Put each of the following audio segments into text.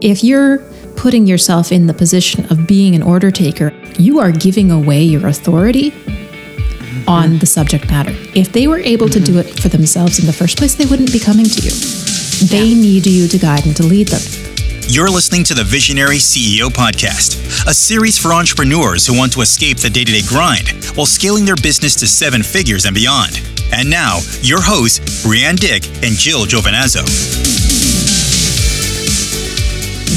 If you're putting yourself in the position of being an order taker, you are giving away your authority on the subject matter. If they were able to do it for themselves in the first place, they wouldn't be coming to you. They need you to guide and to lead them. You're listening to the Visionary CEO Podcast, a series for entrepreneurs who want to escape the day to day grind while scaling their business to seven figures and beyond. And now, your hosts, Brianne Dick and Jill Giovinazzo.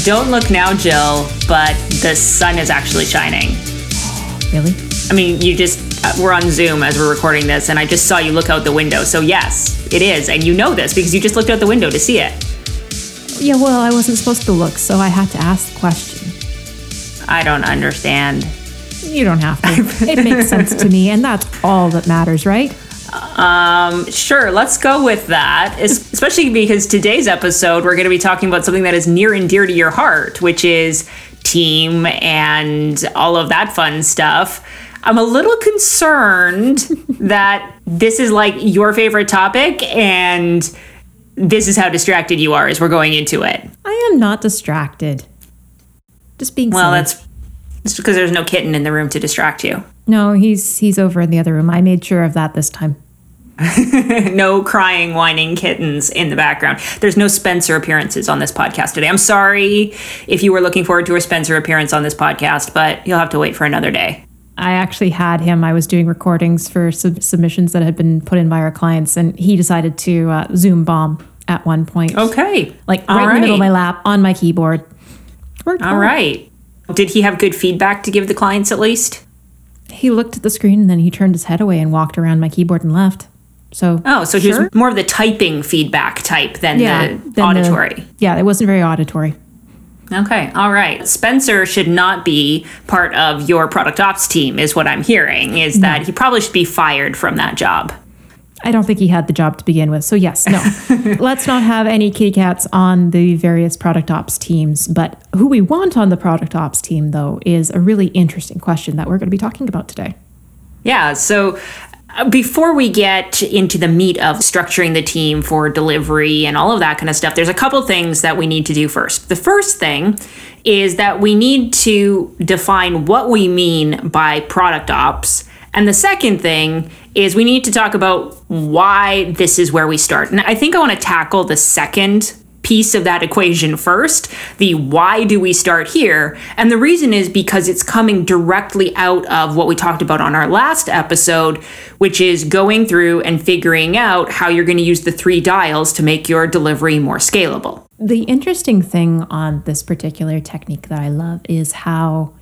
Don't look now, Jill, but the sun is actually shining. Really? I mean, you just, uh, we're on Zoom as we're recording this, and I just saw you look out the window. So, yes, it is. And you know this because you just looked out the window to see it. Yeah, well, I wasn't supposed to look, so I had to ask the question. I don't understand. You don't have to. it makes sense to me, and that's all that matters, right? Um, sure, let's go with that. Es- Especially because today's episode, we're going to be talking about something that is near and dear to your heart, which is team and all of that fun stuff. I'm a little concerned that this is like your favorite topic and this is how distracted you are as we're going into it. I am not distracted. Just being Well, silly. that's it's because there's no kitten in the room to distract you. No, he's he's over in the other room. I made sure of that this time. no crying, whining kittens in the background. There's no Spencer appearances on this podcast today. I'm sorry if you were looking forward to a Spencer appearance on this podcast, but you'll have to wait for another day. I actually had him. I was doing recordings for sub- submissions that had been put in by our clients, and he decided to uh, Zoom bomb at one point. Okay. Like right in the middle of my lap on my keyboard. Worked All right. Did he have good feedback to give the clients at least? He looked at the screen and then he turned his head away and walked around my keyboard and left. So Oh, so he was more of the typing feedback type than yeah, the the- auditory. yeah, it wasn't very auditory. Okay, all right. Spencer should not be part of your product ops team, is what I'm hearing, is that he probably should be fired from that job. I don't think he had the job to begin with. So yes, no. Let's not have any kitty cats on the various product ops teams. But who we want on the product ops team, though, is a really interesting question that we're going to be talking about today. Yeah, so uh, before we get into the meat of structuring the team for delivery and all of that kind of stuff, there's a couple things that we need to do first. The first thing is that we need to define what we mean by product ops. And the second thing is we need to talk about why this is where we start. And I think I want to tackle the second piece of that equation first the why do we start here and the reason is because it's coming directly out of what we talked about on our last episode which is going through and figuring out how you're going to use the three dials to make your delivery more scalable The interesting thing on this particular technique that I love is how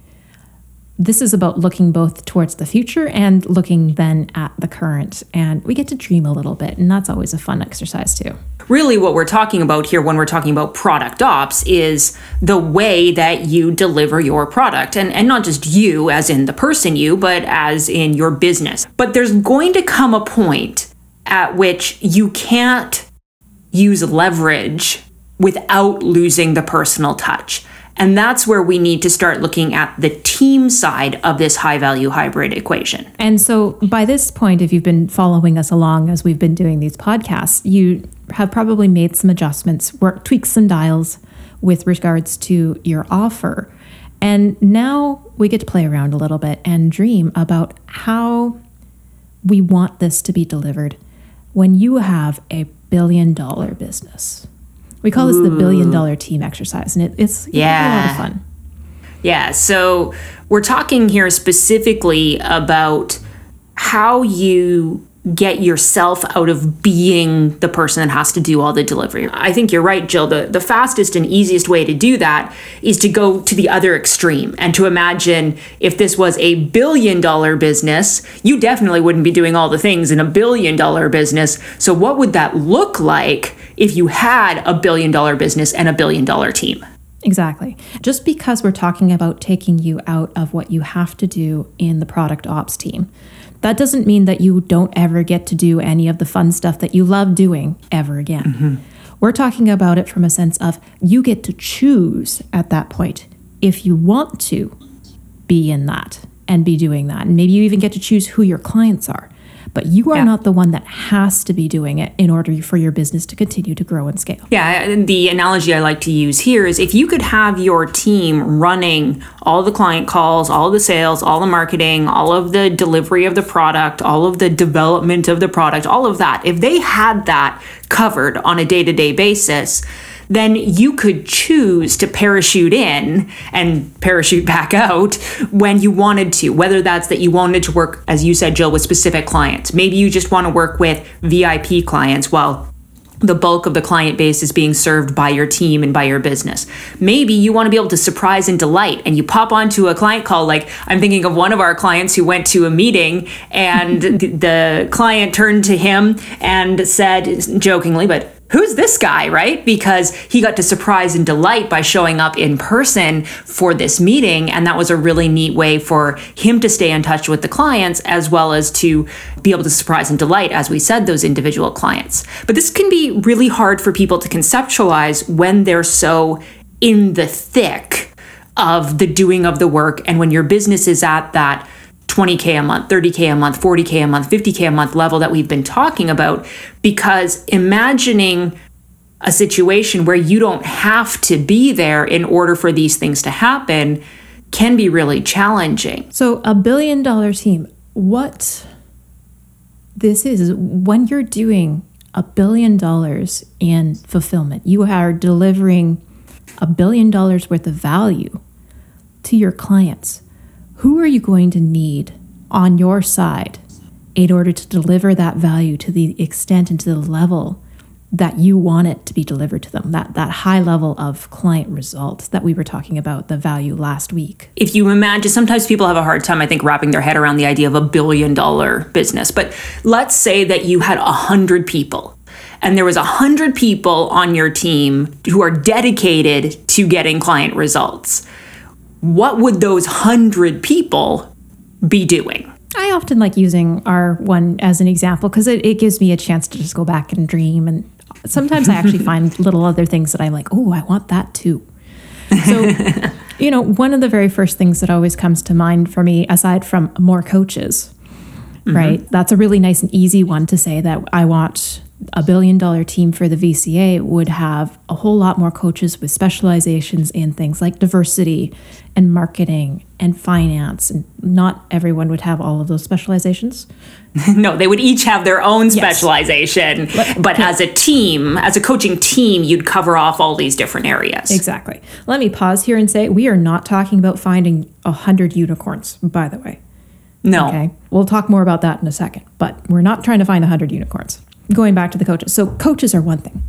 this is about looking both towards the future and looking then at the current. And we get to dream a little bit, and that's always a fun exercise too. really what we're talking about here when we're talking about product ops is the way that you deliver your product and, and not just you as in the person you but as in your business but there's going to come a point at which you can't use leverage without losing the personal touch and that's where we need to start looking at the team side of this high value hybrid equation And so, by this point, if you've been following us along as we've been doing these podcasts, you have probably made some adjustments, work, tweaked some dials with regards to your offer. And now we get to play around a little bit and dream about how we want this to be delivered when you have a billion dollar business. We call this the billion dollar team exercise, and it, it's, it's a lot Yeah. of fun. Yeah, so we're talking here specifically about how you get yourself out of being the person that has to do all the delivery. I think you're right, Jill. The, the fastest and easiest way to do that is to go to the other extreme and to imagine if this was a billion dollar business, you definitely wouldn't be doing all the things in a billion dollar business. So, what would that look like if you had a billion dollar business and a billion dollar team? Exactly. Just because we're talking about taking you out of what you have to do in the product ops team, that doesn't mean that you don't ever get to do any of the fun stuff that you love doing ever again. Mm-hmm. We're talking about it from a sense of you get to choose at that point if you want to be in that and be doing that. And maybe you even get to choose who your clients are. But you are Yeah. not the one that has to be doing it in order for your business to continue to grow and scale. Yeah, and the analogy I like to use here is if you could have your team running all the client calls, all the sales, all the marketing, all of the delivery of the product, all of the development of the product, all of that, if they had that covered on a day to day basis, then you could choose to parachute in and parachute back out when you wanted to, whether that's that you wanted to work, as you said, Jill, with specific clients. Maybe you just want to work with VIP clients. Well, the bulk of the client base is being served by your team and by your business. Maybe you want to be able to surprise and delight and you pop onto a client call like I'm thinking of one of our clients who went to a meeting and the client turned to him and said jokingly but who's this guy, right? Because he got to surprise and delight by showing up in person for this meeting. And that was a really neat way for him to stay in touch with the clients as well as to be able to surprise and delight, as we said, those individual clients. But this can be really hard for people to conceptualize when they're so in the thick of the doing of the work and when your business is at that 20K a month, 30K a month, 40K a month, 50K a month level that we've been talking about. Because imagining a situation where you don't have to be there in order for these things to happen can be really challenging. So, a billion dollar team, what this is, when you're doing a billion dollars in fulfillment, you are delivering a billion dollars worth of value to your clients. Who are you going to need on your side in order to deliver that value to the extent and to the level that you want it to be delivered to them? That that high level of client results that we were talking about, the value last week. if you imagine sometimes people have a hard time i think wrapping their head around the idea of a billion dollar business but let's say that you had a hundred people and there was a hundred people on your team who are dedicated to getting client results what would those hundred people be doing I often like using our one as an example because it, it gives me a chance to just go back and dream. And sometimes I actually find little other things that I'm like, oh, I want that too. So, you know, one of the very first things that always comes to mind for me, aside from more coaches, mm-hmm. right? That's a really nice and easy one to say that I want a billion dollar team for the VCA would have a whole lot more coaches with specializations in things like diversity and marketing and finance. And not everyone would have all of those specializations. no they would each have their own specialization but as a team as a coaching team you'd cover off all these different areas Exactly. Let me pause here and say we are not talking about finding a hundred unicorns, by the way. no Okay. We'll talk more about that in a second, but we're not trying to find 100 unicorns. Going back to the coaches. So, coaches are one thing,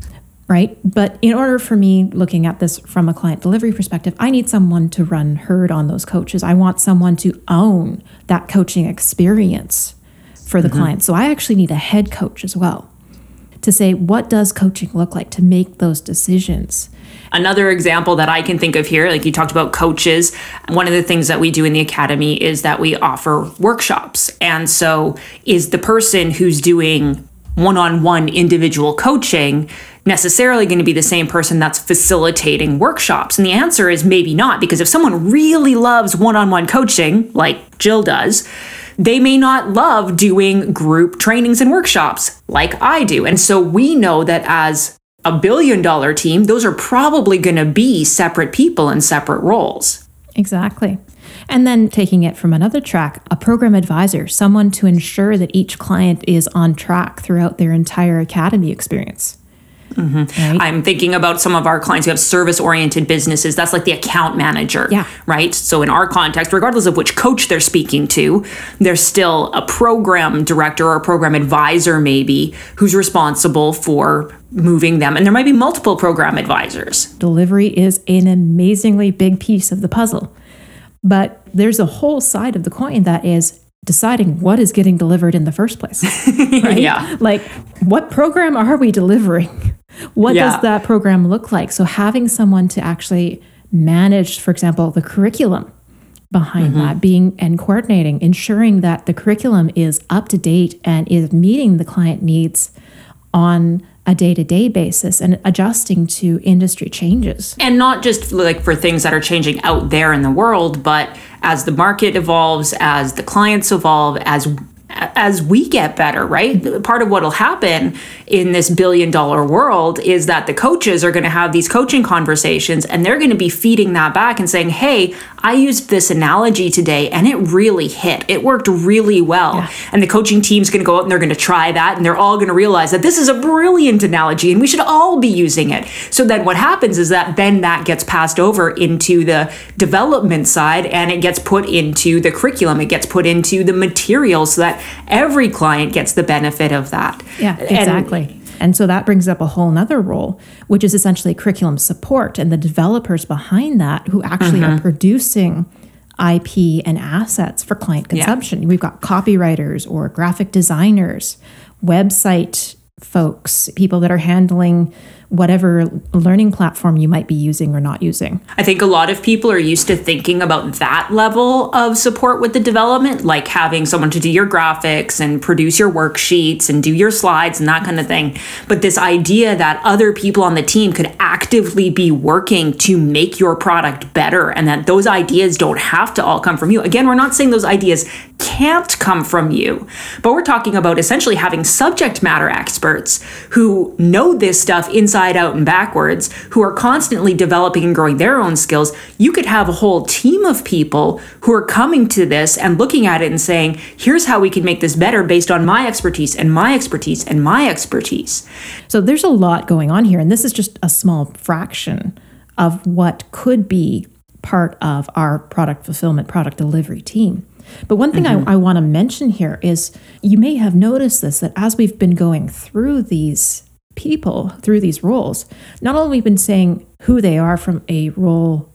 right? But in order for me looking at this from a client delivery perspective, I need someone to run herd on those coaches. I want someone to own that coaching experience for the mm-hmm. client. So, I actually need a head coach as well to say, what does coaching look like to make those decisions? Another example that I can think of here, like you talked about coaches, one of the things that we do in the academy is that we offer workshops. And so, is the person who's doing one on one individual coaching necessarily going to be the same person that's facilitating workshops? And the answer is maybe not, because if someone really loves one on one coaching, like Jill does, they may not love doing group trainings and workshops like I do. And so we know that as a billion dollar team, those are probably going to be separate people in separate roles. Exactly. And then taking it from another track, a program advisor, someone to ensure that each client is on track throughout their entire academy experience. Mm-hmm. Right? I'm thinking about some of our clients who have service oriented businesses. That's like the account manager. Yeah. Right. So, in our context, regardless of which coach they're speaking to, there's still a program director or a program advisor, maybe, who's responsible for moving them. And there might be multiple program advisors. Delivery is an amazingly big piece of the puzzle. But there's a whole side of the coin that is deciding what is getting delivered in the first place. Right? Yeah. Like, what program are we delivering? What Yeah. does that program look like? So, having someone to actually manage, for example, the curriculum behind mm-hmm. that, being and coordinating, ensuring that the curriculum is up to date and is meeting the client needs on a day to day basis and adjusting to industry changes. and not just like for things that are changing out there in the world but as the market evolves as the clients evolve as as we get better, right? Part of what will happen in this billion dollar world is that the coaches are going to have these coaching conversations and they're going to be feeding that back and saying, Hey, I used this analogy today and it really hit. It worked really well. Yeah. And the coaching team's going to go out and they're going to try that and they're all going to realize that this is a brilliant analogy and we should all be using it. So then what happens is that then that gets passed over into the development side and it gets put into the curriculum, it gets put into the material so that every client gets the benefit of that. Yeah, exactly. And, and so that brings up a whole nother role, which is essentially curriculum support and the developers behind that who actually mm-hmm. are producing IP and assets for client consumption. Yeah. We've got copywriters or graphic designers, website folks, people that are handling whatever learning platform you might be using or not using. I think a lot of people are used to thinking about that level of support with the development, like having someone to do your graphics and produce your worksheets and do your slides and that kind of thing. But this idea that other people on the team could actively be working to make your product better and that those ideas don't have to all come from you. Again, we're not saying those ideas can't come from you, but we're talking about essentially having subject matter experts who know this stuff inside inside out and backwards who are constantly developing and growing their own skills, you could have a whole team of people who are coming to this and looking at it and saying, here's how we can make this better based on my expertise and my expertise and my expertise. So there's a lot going on here, and this is just a small fraction of what could be part of our product fulfillment, product delivery team. But one thing mm-hmm. I, I want to mention here is you may have noticed this that as we've been going through these people through these roles, not only we've been saying who they are from a role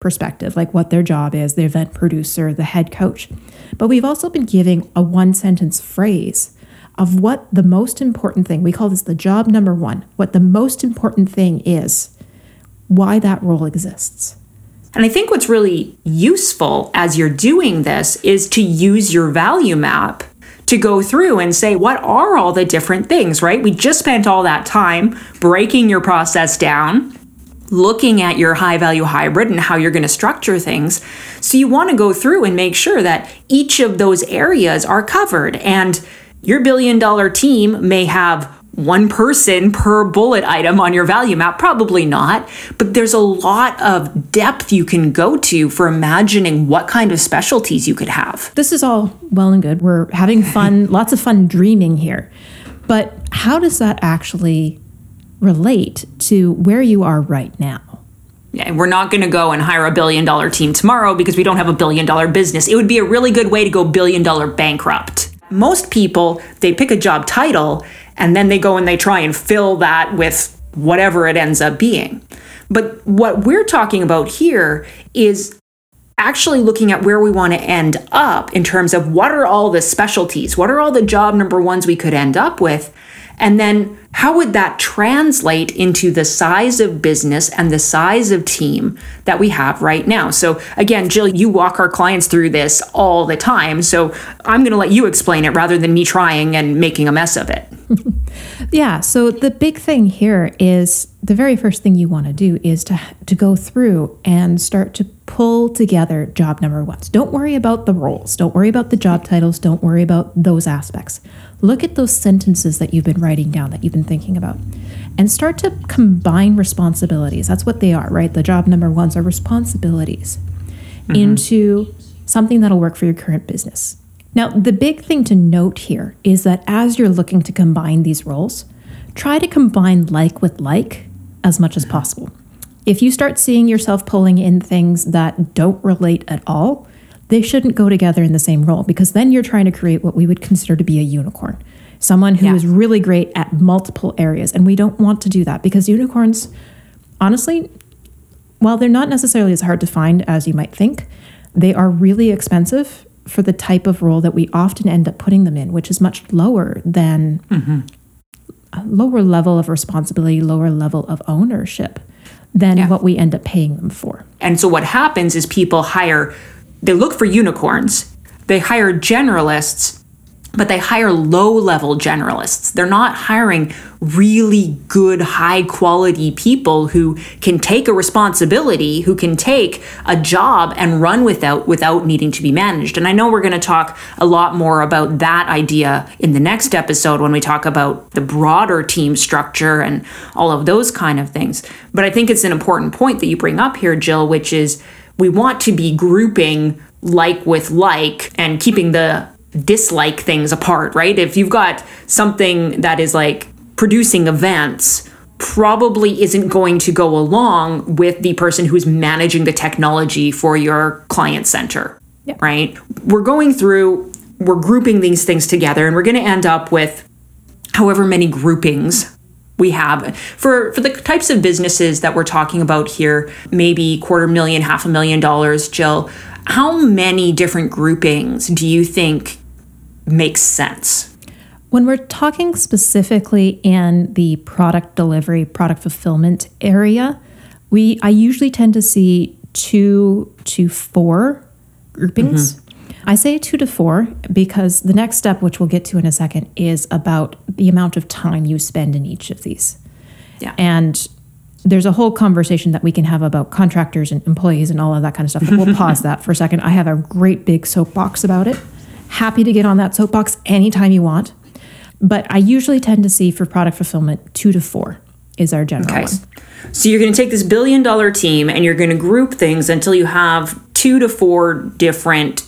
perspective, like what their job is, the event producer, the head coach, but we've also been giving a one sentence phrase of what the most important thing, we call this the job number one, what the most important thing is, why that role exists. And I think what's really useful as you're doing this is to use your value map to go through and say, what are all the different things, right? We just spent all that time breaking your process down, looking at your high value hybrid and how you're going to structure things. So you want to go through and make sure that each of those areas are covered. And your billion dollar team may have one person per bullet item on your value map? Probably not. But there's a lot of depth you can go to for imagining what kind of specialties you could have. This is all well and good. We're having fun, lots of fun dreaming here. But how does that actually relate to where you are right now? Yeah, we're not going to go and hire a billion dollar team tomorrow because we don't have a billion dollar business. It would be a really good way to go billion dollar bankrupt. Most people, they pick a job title and then they go and they try and fill that with whatever it ends up being. But what we're talking about here is actually looking at where we want to end up in terms of what are all the specialties, what are all the job number ones we could end up with, and then how would that translate into the size of business and the size of team that we have right now? So, again, Jill, you walk our clients through this all the time. So, I'm going to let you explain it rather than me trying and making a mess of it. yeah. So, the big thing here is the very first thing you want to do is to, to go through and start to pull together job number ones. Don't worry about the roles, don't worry about the job titles, don't worry about those aspects. Look at those sentences that you've been writing down, that you've been thinking about, and start to combine responsibilities. That's what they are, right? The job number ones are responsibilities mm-hmm. into something that'll work for your current business. Now, the big thing to note here is that as you're looking to combine these roles, try to combine like with like as much as possible. If you start seeing yourself pulling in things that don't relate at all, they shouldn't go together in the same role because then you're trying to create what we would consider to be a unicorn. Someone who yeah. is really great at multiple areas. And we don't want to do that because unicorns, honestly, while they're not necessarily as hard to find as you might think, they are really expensive for the type of role that we often end up putting them in, which is much lower than mm-hmm. a lower level of responsibility, lower level of ownership than yeah. what we end up paying them for. And so what happens is people hire they look for unicorns. They hire generalists but they hire low level generalists. They're not hiring really good, high quality people who can take a responsibility, who can take a job and run without without needing to be managed. And I know we're going to talk a lot more about that idea in the next episode when we talk about the broader team structure and all of those kind of things. But I think it's an important point that you bring up here, Jill, which is we want to be grouping like with like and keeping the dislike things apart, right? If you've got something that is like producing events, probably isn't going to go along with the person who's managing the technology for your client center, yep. right? We're going through, we're grouping these things together, and we're going to end up with however many groupings we have for for the types of businesses that we're talking about here maybe quarter million half a million dollars jill how many different groupings do you think makes sense? When we're talking specifically in the product delivery, product fulfillment area, we I usually tend to see two to four groupings. Mm-hmm. I say two to four because the next step, which we'll get to in a second, is about the amount of time you spend in each of these. Yeah. And there's a whole conversation that we can have about contractors and employees and all of that kind of stuff. But we'll pause that for a second. I have a great big soapbox about it. Happy to get on that soapbox anytime you want. But I usually tend to see for product fulfillment, two to four is our general okay. one. So you're going to take this billion dollar team and you're going to group things until you have two to four different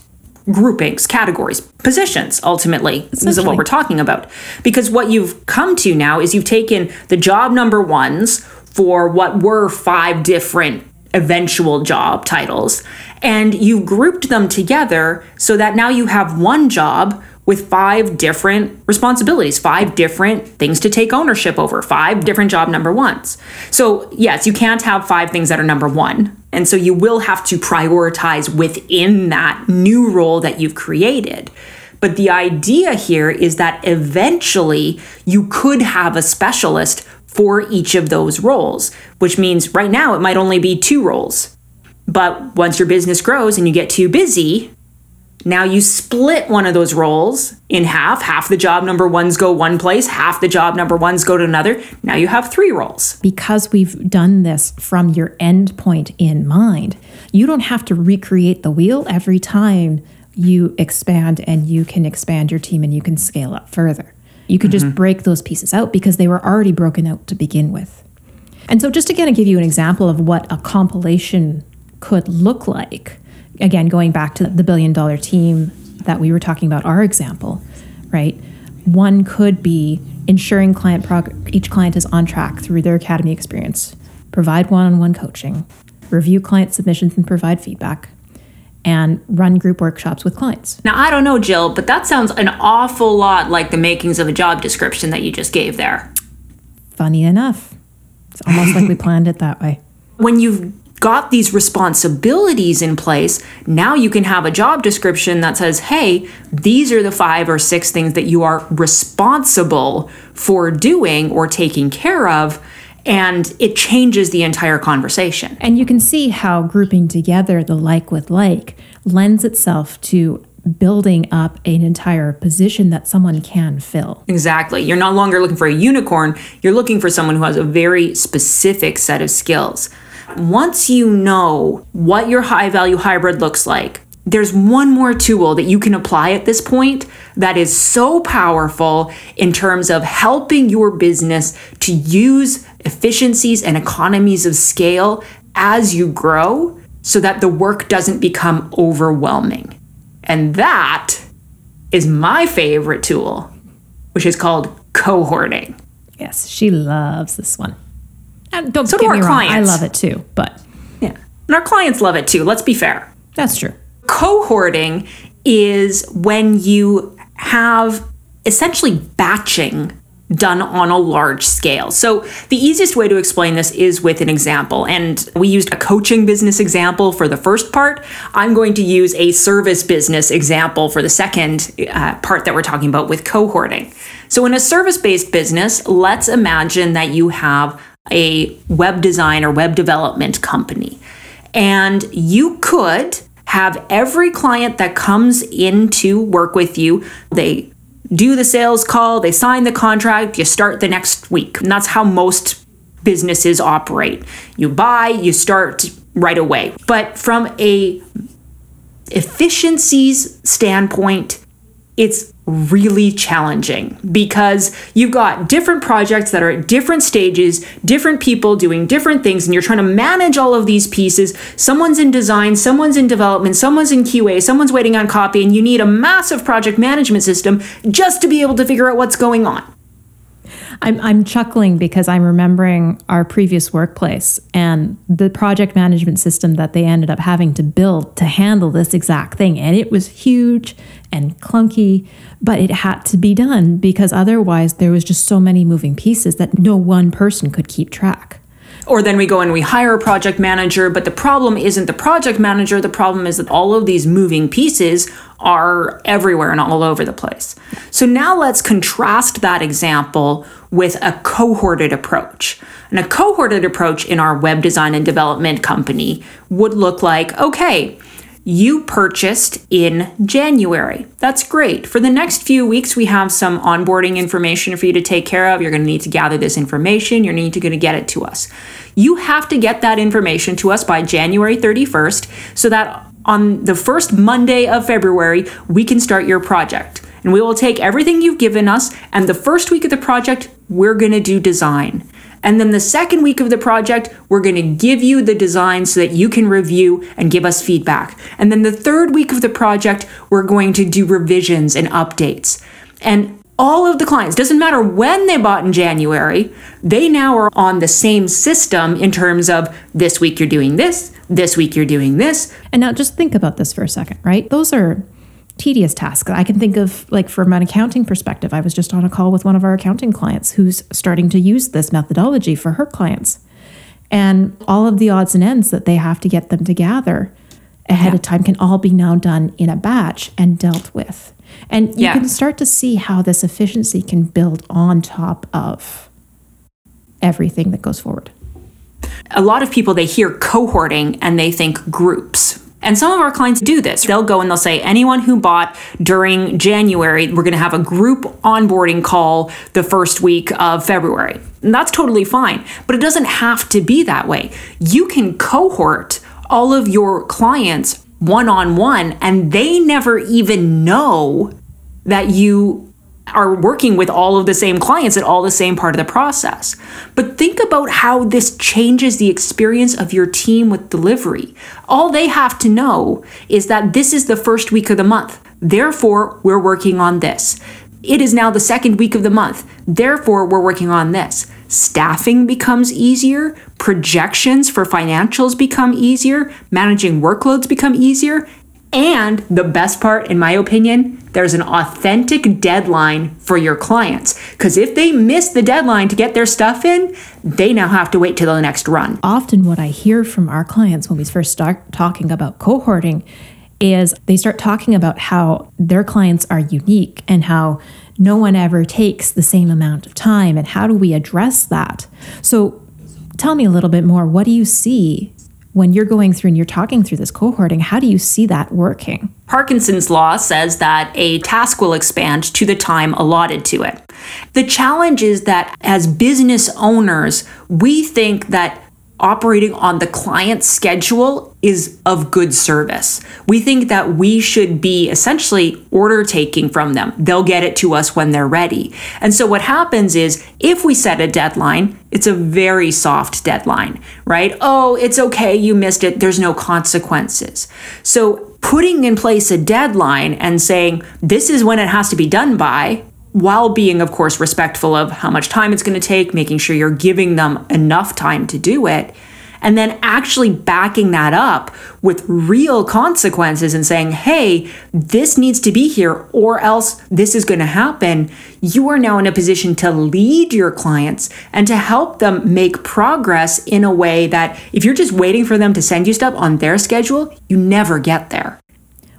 groupings, categories, positions, ultimately. This is what we're talking about. Because what you've come to now is you've taken the job number ones for what were five different eventual job titles and you've grouped them together so that now you have one job with five different responsibilities, five different things to take ownership over, five different job number ones. So, yes, you can't have five things that are number one. And so you will have to prioritize within that new role that you've created. But the idea here is that eventually you could have a specialist for each of those roles, which means right now it might only be two roles. But once your business grows and you get too busy, now you split one of those roles in half. Half the job number ones go one place, half the job number ones go to another. Now you have three roles. Because we've done this from your end point in mind, you don't have to recreate the wheel every time you expand and you can expand your team and you can scale up further. You could mm-hmm. just break those pieces out because they were already broken out to begin with. And so, just to kind of give you an example of what a compilation could look like, again, going back to the billion dollar team that we were talking about, our example, right? One could be ensuring client prog- each client is on track through their academy experience, provide one on one coaching, review client submissions and provide feedback, and run group workshops with clients. Now, I don't know, Jill, but that sounds an awful lot like the makings of a job description that you just gave there. Funny enough, it's almost like we planned it that way. When you've got these responsibilities in place, now you can have a job description that says, hey, these are the five or six things that you are responsible for doing or taking care of and it changes the entire conversation. And you can see how grouping together the like with like lends itself to building up an entire position that someone can fill. Exactly. You're no longer looking for a unicorn, you're looking for someone who has a very specific set of skills. Once you know what your high value hybrid looks like, there's one more tool that you can apply at this point that is so powerful in terms of helping your business to use efficiencies and economies of scale as you grow so that the work doesn't become overwhelming. And that is my favorite tool, which is called cohorting. Yes, she loves this one. And don't so get do wrong, clients. I love it too, but yeah. And our clients love it too. Let's be fair. That's true cohorting is when you have essentially batching done on a large scale. So, the easiest way to explain this is with an example. And we used a coaching business example for the first part. I'm going to use a service business example for the second uh, part that we're talking about with cohorting. So, in a service based business, let's imagine that you have a web design or web development company. And you could have every client that comes in to work with you, they do the sales call, they sign the contract, you start the next week. And that's how most businesses operate. You buy, you start right away. But from a efficiencies standpoint, it's really challenging because you've got different projects that are at different stages, different people doing different things, and you're trying to manage all of these pieces. Someone's in design, someone's in development, someone's in QA, someone's waiting on copy, and you need a massive project management system just to be able to figure out what's going on. I'm, I'm chuckling because I'm remembering our previous workplace and the project management system that they ended up having to build to handle this exact thing. And it was huge and clunky, but it had to be done because otherwise there was just so many moving pieces that no one person could keep track. Or then we go and we hire a project manager, but the problem isn't the project manager. The problem is that all of these moving pieces are everywhere and all over the place. So now let's contrast that example with a cohorted approach. And a cohorted approach in our web design and development company would look like okay, you purchased in January. That's great. For the next few weeks, we have some onboarding information for you to take care of. You're going to need to gather this information. You're need to going to get it to us. You have to get that information to us by January 31st so that on the first Monday of February, we can start your project. And we will take everything you've given us, and the first week of the project, we're going to do design. And then the second week of the project, we're going to give you the design so that you can review and give us feedback. And then the third week of the project, we're going to do revisions and updates. And all of the clients, doesn't matter when they bought in January, they now are on the same system in terms of this week you're doing this, this week you're doing this. And now just think about this for a second, right? Those are tedious tasks. I can think of, like, from an accounting perspective, I was just on a call with one of our accounting clients who's starting to use this methodology for her clients. And all of the odds and ends that they have to get them to gather ahead yeah. of time can all be now done in a batch and dealt with. And you yeah. can start to see how this efficiency can build on top of everything that goes forward. A lot of people, they hear cohorting and they think groups. And some of our clients do this. They'll go and they'll say, anyone who bought during January, we're going to have a group onboarding call the first week of February. And that's totally fine, but it doesn't have to be that way. You can cohort all of your clients one on one, and they never even know that you are working with all of the same clients at all the same part of the process. But think about how this changes the experience of your team with delivery. All they have to know is that this is the first week of the month. Therefore, we're working on this. It is now the second week of the month. Therefore, we're working on this. Staffing becomes easier, projections for financials become easier, managing workloads become easier, and the best part, in my opinion, there's an authentic deadline for your clients. Because if they miss the deadline to get their stuff in, they now have to wait till the next run. Often, what I hear from our clients when we first start talking about cohorting is they start talking about how their clients are unique and how no one ever takes the same amount of time. And how do we address that? So, tell me a little bit more. What do you see when you're going through and you're talking through this cohorting, how do you see that working? Parkinson's law says that a task will expand to the time allotted to it. The challenge is that as business owners, we think that operating on the client's schedule is of good service. We think that we should be essentially order taking from them. They'll get it to us when they're ready. And so what happens is if we set a deadline, it's a very soft deadline, right? Oh, it's okay, you missed it, there's no consequences. So putting in place a deadline and saying this is when it has to be done by while being, of course, respectful of how much time it's going to take, making sure you're giving them enough time to do it, and then actually backing that up with real consequences and saying, hey, this needs to be here or else this is going to happen, you are now in a position to lead your clients and to help them make progress in a way that if you're just waiting for them to send you stuff on their schedule, you never get there.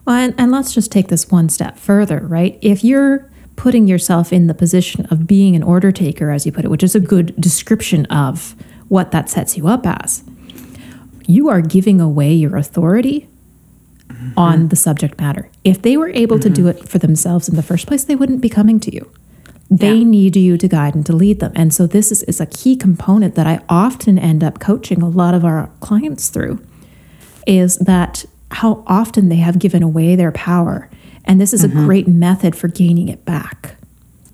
Well, and, and let's just take this one step further, right? If you're putting yourself in the position of being an order taker, as you put it, which is a good description of what that sets you up as, you are giving away your authority mm-hmm. on the subject matter. If they were able mm-hmm. to do mm-hmm. it for themselves in the first place, they wouldn't be coming to you. They yeah. need you to guide and to lead them. And so this is, is a key component that I often end up coaching a lot of our clients through is that how often they have given away their power. And this is mm-hmm. a great method for gaining it back.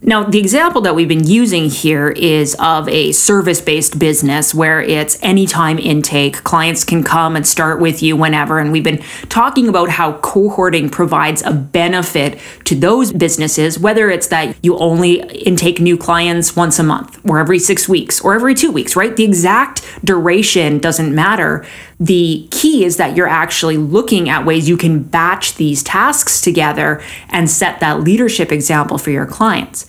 Now, the example that we've been using here is of a service based business where it's anytime intake. Clients can come and start with you whenever. And we've been talking about how cohorting provides a benefit to those businesses, whether it's that you only intake new clients once a month or every six weeks or every two weeks, right? The exact duration doesn't matter. The key is that you're actually looking at ways you can batch these tasks together and set that leadership example for your clients.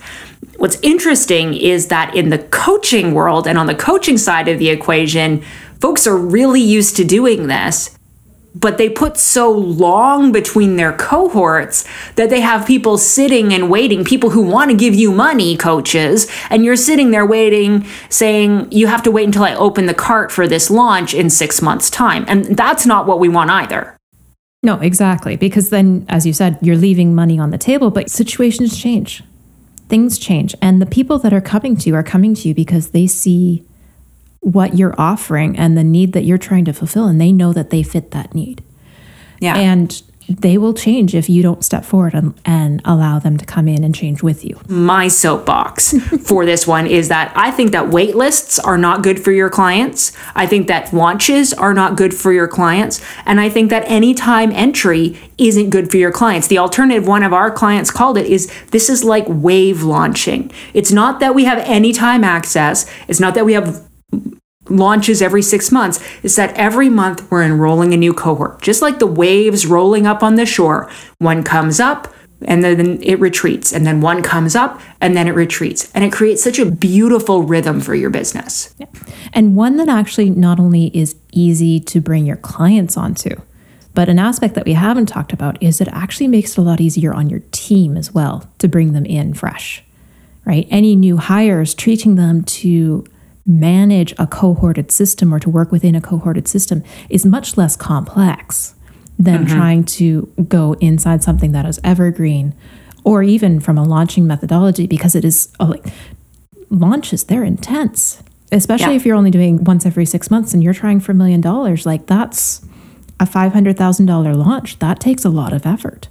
What's interesting is that in the coaching world and on the coaching side of the equation, folks are really used to doing this but they put so long between their cohorts that they have people sitting and waiting, people who want to give you money, coaches, and you're sitting there waiting, saying, You have to wait until I open the cart for this launch in six months' time. And that's not what we want either. No, exactly. Because then, as you said, you're leaving money on the table, but situations change, things change. And the people that are coming to you are coming to you because they see what you're offering and the need that you're trying to fulfill and they know that they fit that need. Yeah. And they will change if you don't step forward and, and allow them to come in and change with you. My soapbox for this one is that I think that wait lists are not good for your clients. I think that launches are not good for your clients. And I think that anytime entry isn't good for your clients. The alternative, one of our clients called it, is this is like wave launching. It's not that we have anytime access, it's not that we have launches every six months is that every month we're enrolling a new cohort, just like the waves rolling up on the shore. One comes up and then it retreats, and then one comes up and then it retreats. And it creates such a beautiful rhythm for your business. Yeah. And one that actually not only is easy to bring your clients onto, but an aspect that we haven't talked about is it actually makes it a lot easier on your team as well to bring them in fresh, right? Any new hires, treating them to manage a cohorted system or to work within a cohorted system is much less complex than mm-hmm. trying to go inside something that is evergreen or even from a launching methodology because it is oh, like launches they're intense especially yeah. if you're only doing once every six months and you're trying for a million dollars like that's a $500000 launch that takes a lot of effort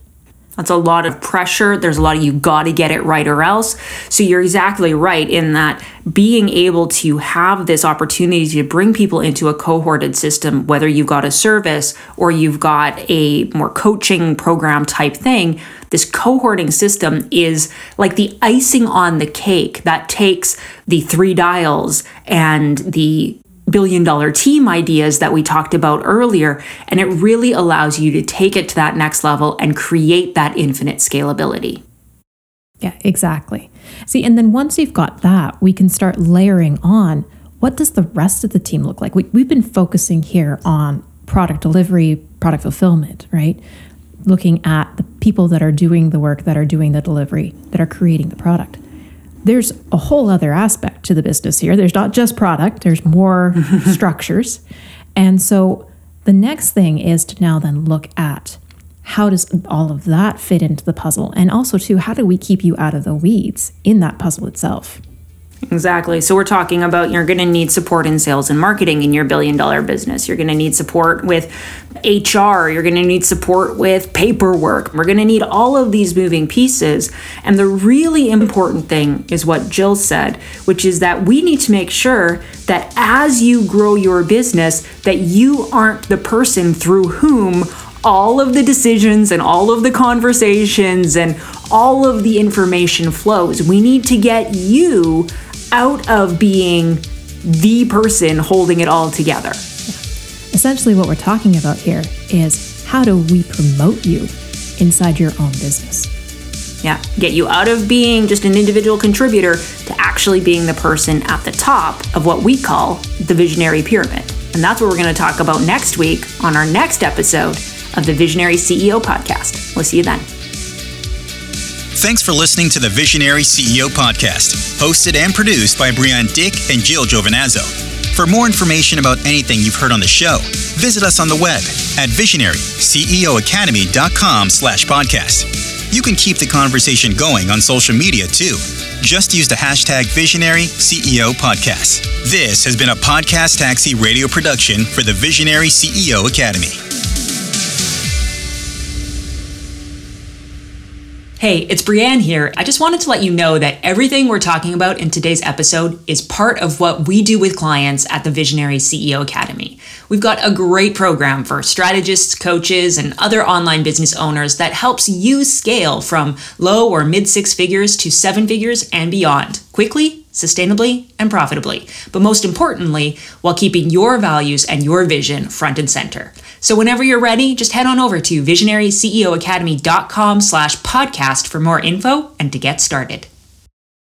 that's a lot of pressure. There's a lot of you got to get it right or else. So you're exactly right in that being able to have this opportunity to bring people into a cohorted system, whether you've got a service or you've got a more coaching program type thing, this cohorting system is like the icing on the cake that takes the three dials and the billion dollar team ideas that we talked about earlier. And it really allows you to take it to that next level and create that infinite scalability. Yeah, exactly. See, and then once you've got that, we can start layering on what does the rest of the team look like? We, we've been focusing here on product delivery, product fulfillment, right? Looking at the people that are doing the work, that are doing the delivery, that are creating the product there's a whole other aspect to the business here. There's not just product, there's more structures. And so the next thing is to now then look at how does all of that fit into the puzzle? And also, too, how do we keep you out of the weeds in that puzzle itself? Exactly. So we're talking about you're going to need support in sales and marketing in your billion dollar business. You're going to need support with HR. You're going to need support with paperwork. We're going to need all of these moving pieces. And the really important thing is what Jill said, which is that we need to make sure that as you grow your business that you aren't the person through whom all of the decisions and all of the conversations and all of the information flows. We need to get you out of being the person holding it all together. Essentially, what we're talking about here is how do we promote you inside your own business? Yeah, get you out of being just an individual contributor to actually being the person at the top of what we call the visionary pyramid. And that's what we're going to talk about next week on our next episode of the Visionary CEO podcast. We'll see you then. Thanks for listening to the Visionary CEO podcast, hosted and produced by Brian Dick and Jill Giovinazzo. For more information about anything you've heard on the show, visit us on the web at visionaryceoacademy.com slash podcast. You can keep the conversation going on social media too. Just use the hashtag Visionary CEO Podcast. This has been a Podcast Taxi radio production for the Visionary CEO Academy. Hey, it's Brienne here. I just wanted to let you know that everything we're talking about in today's episode is part of what we do with clients at the Visionary CEO Academy. We've got a great program for strategists, coaches, and other online business owners that helps you scale from low or mid six figures to seven figures and beyond quickly, sustainably, and profitably. But most importantly, while keeping your values and your vision front and center. So whenever you're ready, just head on over to visionaryceoacademy.com slash podcast for more info and to get started.